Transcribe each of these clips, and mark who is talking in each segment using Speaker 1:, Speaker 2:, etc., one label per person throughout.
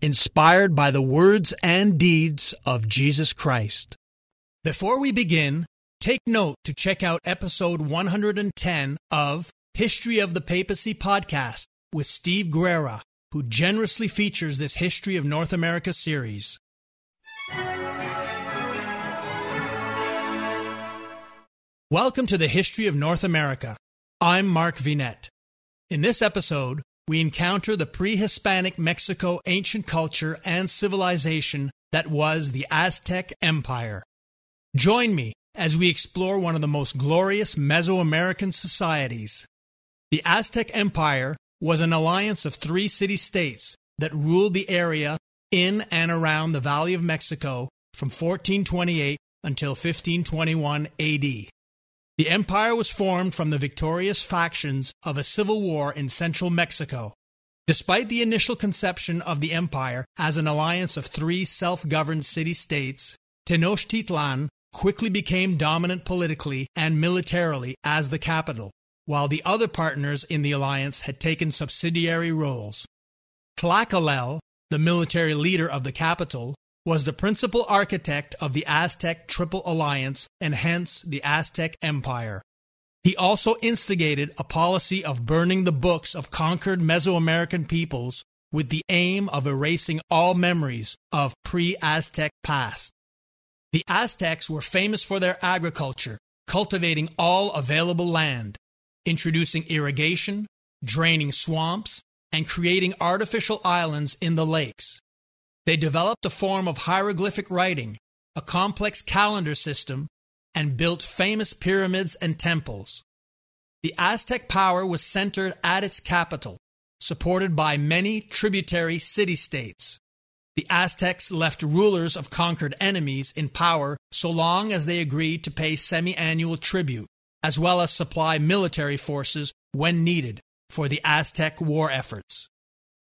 Speaker 1: inspired by the words and deeds of Jesus Christ. Before we begin, take note to check out episode 110 of History of the Papacy podcast with Steve Guerra, who generously features this History of North America series. Welcome to the History of North America. I'm Mark Vinet. In this episode, we encounter the pre Hispanic Mexico ancient culture and civilization that was the Aztec Empire. Join me as we explore one of the most glorious Mesoamerican societies. The Aztec Empire was an alliance of three city states that ruled the area in and around the Valley of Mexico from 1428 until 1521 AD. The empire was formed from the victorious factions of a civil war in central Mexico. Despite the initial conception of the empire as an alliance of three self governed city states, Tenochtitlan quickly became dominant politically and militarily as the capital, while the other partners in the alliance had taken subsidiary roles. Tlacaelel, the military leader of the capital, was the principal architect of the Aztec Triple Alliance and hence the Aztec Empire. He also instigated a policy of burning the books of conquered Mesoamerican peoples with the aim of erasing all memories of pre Aztec past. The Aztecs were famous for their agriculture, cultivating all available land, introducing irrigation, draining swamps, and creating artificial islands in the lakes. They developed a form of hieroglyphic writing, a complex calendar system, and built famous pyramids and temples. The Aztec power was centered at its capital, supported by many tributary city states. The Aztecs left rulers of conquered enemies in power so long as they agreed to pay semi annual tribute, as well as supply military forces when needed for the Aztec war efforts.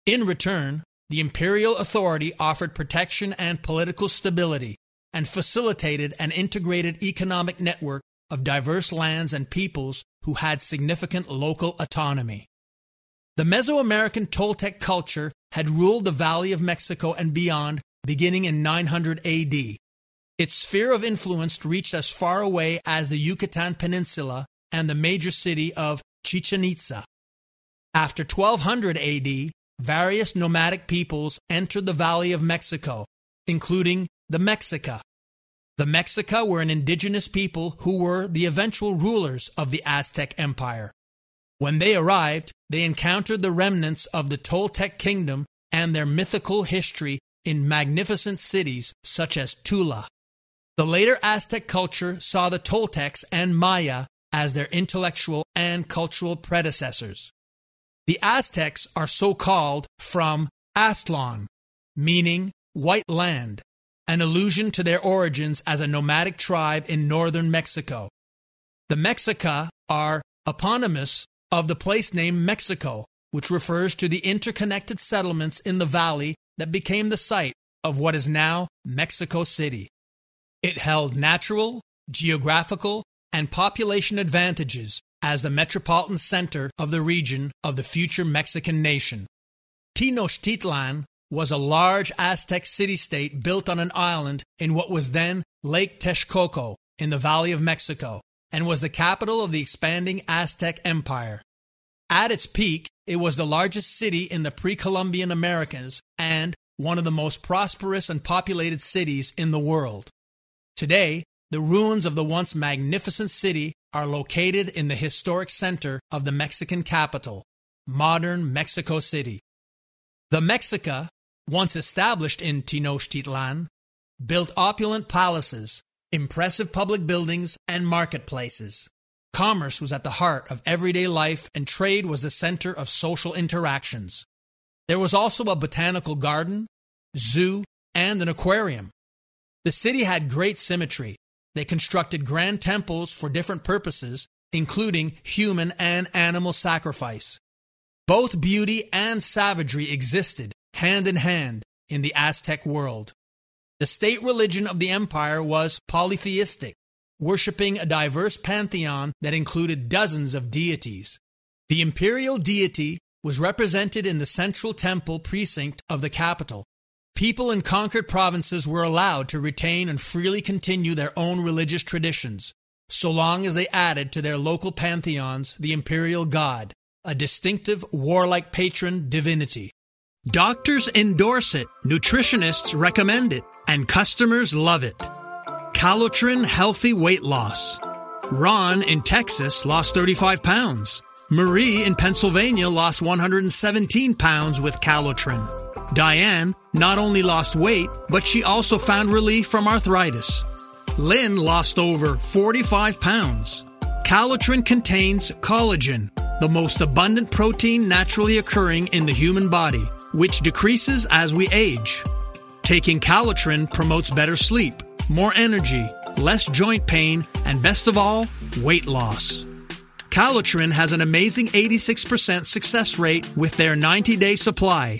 Speaker 1: In return, the imperial authority offered protection and political stability and facilitated an integrated economic network of diverse lands and peoples who had significant local autonomy. The Mesoamerican Toltec culture had ruled the Valley of Mexico and beyond beginning in 900 AD. Its sphere of influence reached as far away as the Yucatan Peninsula and the major city of Chichen Itza. After 1200 AD, various nomadic peoples entered the Valley of Mexico, including the Mexica. The Mexica were an indigenous people who were the eventual rulers of the Aztec Empire. When they arrived, they encountered the remnants of the Toltec kingdom and their mythical history in magnificent cities such as Tula. The later Aztec culture saw the Toltecs and Maya as their intellectual and cultural predecessors. The Aztecs are so called from Aztlan, meaning white land, an allusion to their origins as a nomadic tribe in northern Mexico. The Mexica are eponymous of the place name Mexico, which refers to the interconnected settlements in the valley that became the site of what is now Mexico City. It held natural, geographical, and population advantages as the metropolitan center of the region of the future Mexican nation. Tenochtitlan was a large Aztec city state built on an island in what was then Lake Texcoco in the Valley of Mexico and was the capital of the expanding Aztec Empire. At its peak, it was the largest city in the pre Columbian Americas and one of the most prosperous and populated cities in the world. Today, the ruins of the once magnificent city are located in the historic center of the Mexican capital, modern Mexico City. The Mexica, once established in Tenochtitlan, built opulent palaces, impressive public buildings, and marketplaces. Commerce was at the heart of everyday life, and trade was the center of social interactions. There was also a botanical garden, zoo, and an aquarium. The city had great symmetry. They constructed grand temples for different purposes, including human and animal sacrifice. Both beauty and savagery existed hand in hand in the Aztec world. The state religion of the empire was polytheistic, worshiping a diverse pantheon that included dozens of deities. The imperial deity was represented in the central temple precinct of the capital. People in conquered provinces were allowed to retain and freely continue their own religious traditions, so long as they added to their local pantheons the imperial god, a distinctive warlike patron divinity. Doctors endorse it, nutritionists recommend it, and customers love it. Calotren Healthy Weight Loss. Ron in Texas lost 35 pounds. Marie in Pennsylvania lost 117 pounds with Calotren. Diane not only lost weight, but she also found relief from arthritis. Lynn lost over 45 pounds. Calotren contains collagen, the most abundant protein naturally occurring in the human body, which decreases as we age. Taking Calotren promotes better sleep, more energy, less joint pain, and best of all, weight loss. Calotren has an amazing 86% success rate with their 90 day supply.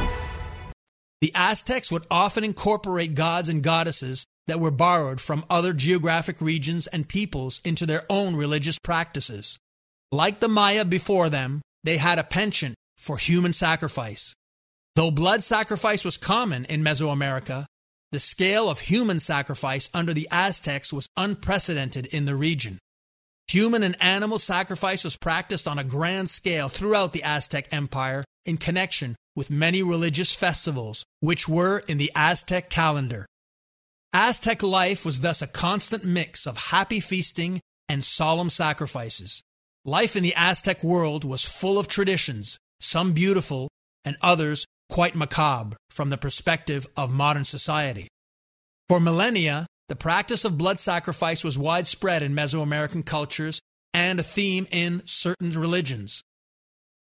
Speaker 1: The Aztecs would often incorporate gods and goddesses that were borrowed from other geographic regions and peoples into their own religious practices. Like the Maya before them, they had a penchant for human sacrifice. Though blood sacrifice was common in Mesoamerica, the scale of human sacrifice under the Aztecs was unprecedented in the region. Human and animal sacrifice was practiced on a grand scale throughout the Aztec Empire in connection with many religious festivals, which were in the Aztec calendar. Aztec life was thus a constant mix of happy feasting and solemn sacrifices. Life in the Aztec world was full of traditions, some beautiful and others quite macabre from the perspective of modern society. For millennia, the practice of blood sacrifice was widespread in Mesoamerican cultures and a theme in certain religions.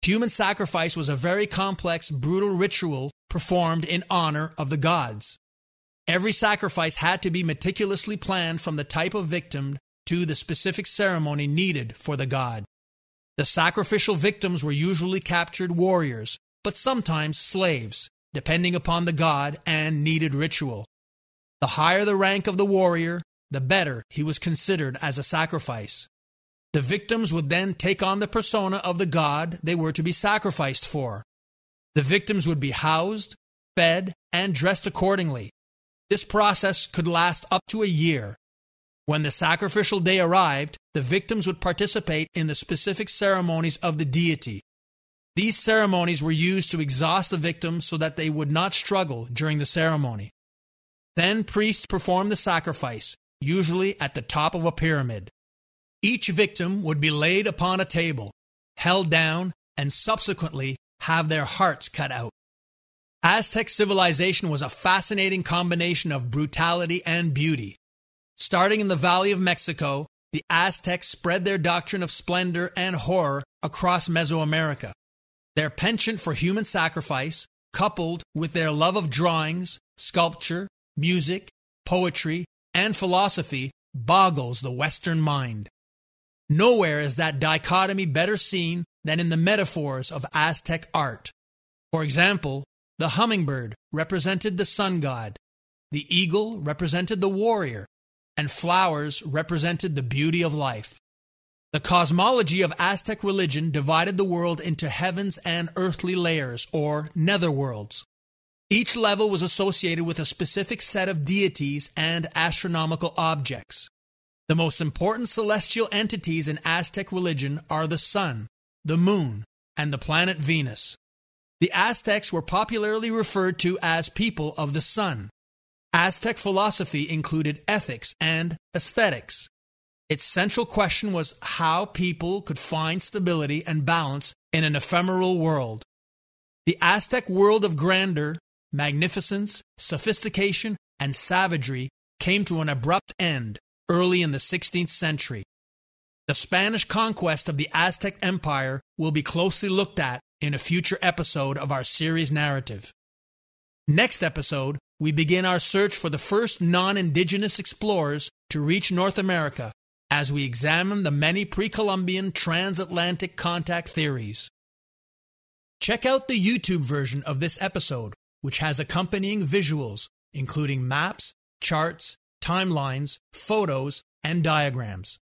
Speaker 1: Human sacrifice was a very complex, brutal ritual performed in honor of the gods. Every sacrifice had to be meticulously planned from the type of victim to the specific ceremony needed for the god. The sacrificial victims were usually captured warriors, but sometimes slaves, depending upon the god and needed ritual. The higher the rank of the warrior, the better he was considered as a sacrifice. The victims would then take on the persona of the god they were to be sacrificed for. The victims would be housed, fed, and dressed accordingly. This process could last up to a year. When the sacrificial day arrived, the victims would participate in the specific ceremonies of the deity. These ceremonies were used to exhaust the victims so that they would not struggle during the ceremony. Then priests performed the sacrifice, usually at the top of a pyramid. Each victim would be laid upon a table, held down, and subsequently have their hearts cut out. Aztec civilization was a fascinating combination of brutality and beauty. Starting in the Valley of Mexico, the Aztecs spread their doctrine of splendor and horror across Mesoamerica. Their penchant for human sacrifice, coupled with their love of drawings, sculpture, music, poetry, and philosophy, boggles the Western mind. Nowhere is that dichotomy better seen than in the metaphors of Aztec art. For example, the hummingbird represented the sun god, the eagle represented the warrior, and flowers represented the beauty of life. The cosmology of Aztec religion divided the world into heavens and earthly layers, or netherworlds. Each level was associated with a specific set of deities and astronomical objects. The most important celestial entities in Aztec religion are the sun, the moon, and the planet Venus. The Aztecs were popularly referred to as people of the sun. Aztec philosophy included ethics and aesthetics. Its central question was how people could find stability and balance in an ephemeral world. The Aztec world of grandeur, magnificence, sophistication, and savagery came to an abrupt end early in the 16th century. The Spanish conquest of the Aztec Empire will be closely looked at in a future episode of our series narrative. Next episode, we begin our search for the first non indigenous explorers to reach North America as we examine the many pre Columbian transatlantic contact theories. Check out the YouTube version of this episode, which has accompanying visuals, including maps, charts, timelines, photos, and diagrams.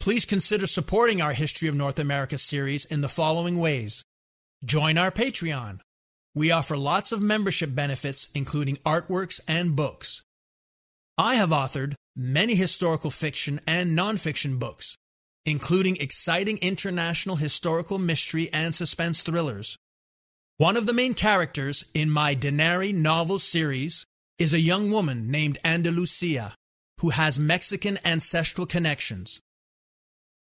Speaker 1: Please consider supporting our History of North America series in the following ways. Join our Patreon. We offer lots of membership benefits, including artworks and books. I have authored many historical fiction and nonfiction books, including exciting international historical mystery and suspense thrillers. One of the main characters in my Denary novel series is a young woman named Andalucia who has Mexican ancestral connections.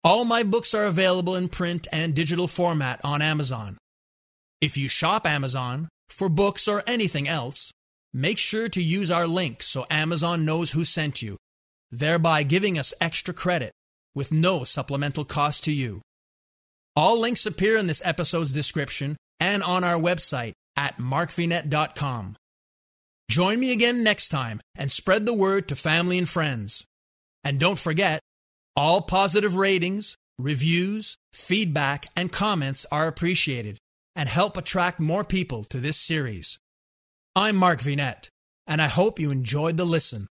Speaker 1: All my books are available in print and digital format on Amazon. If you shop Amazon for books or anything else, make sure to use our link so Amazon knows who sent you, thereby giving us extra credit with no supplemental cost to you. All links appear in this episode's description and on our website at markvinet.com. Join me again next time and spread the word to family and friends. And don't forget, all positive ratings, reviews, feedback, and comments are appreciated and help attract more people to this series. I'm Mark Vinet, and I hope you enjoyed the listen.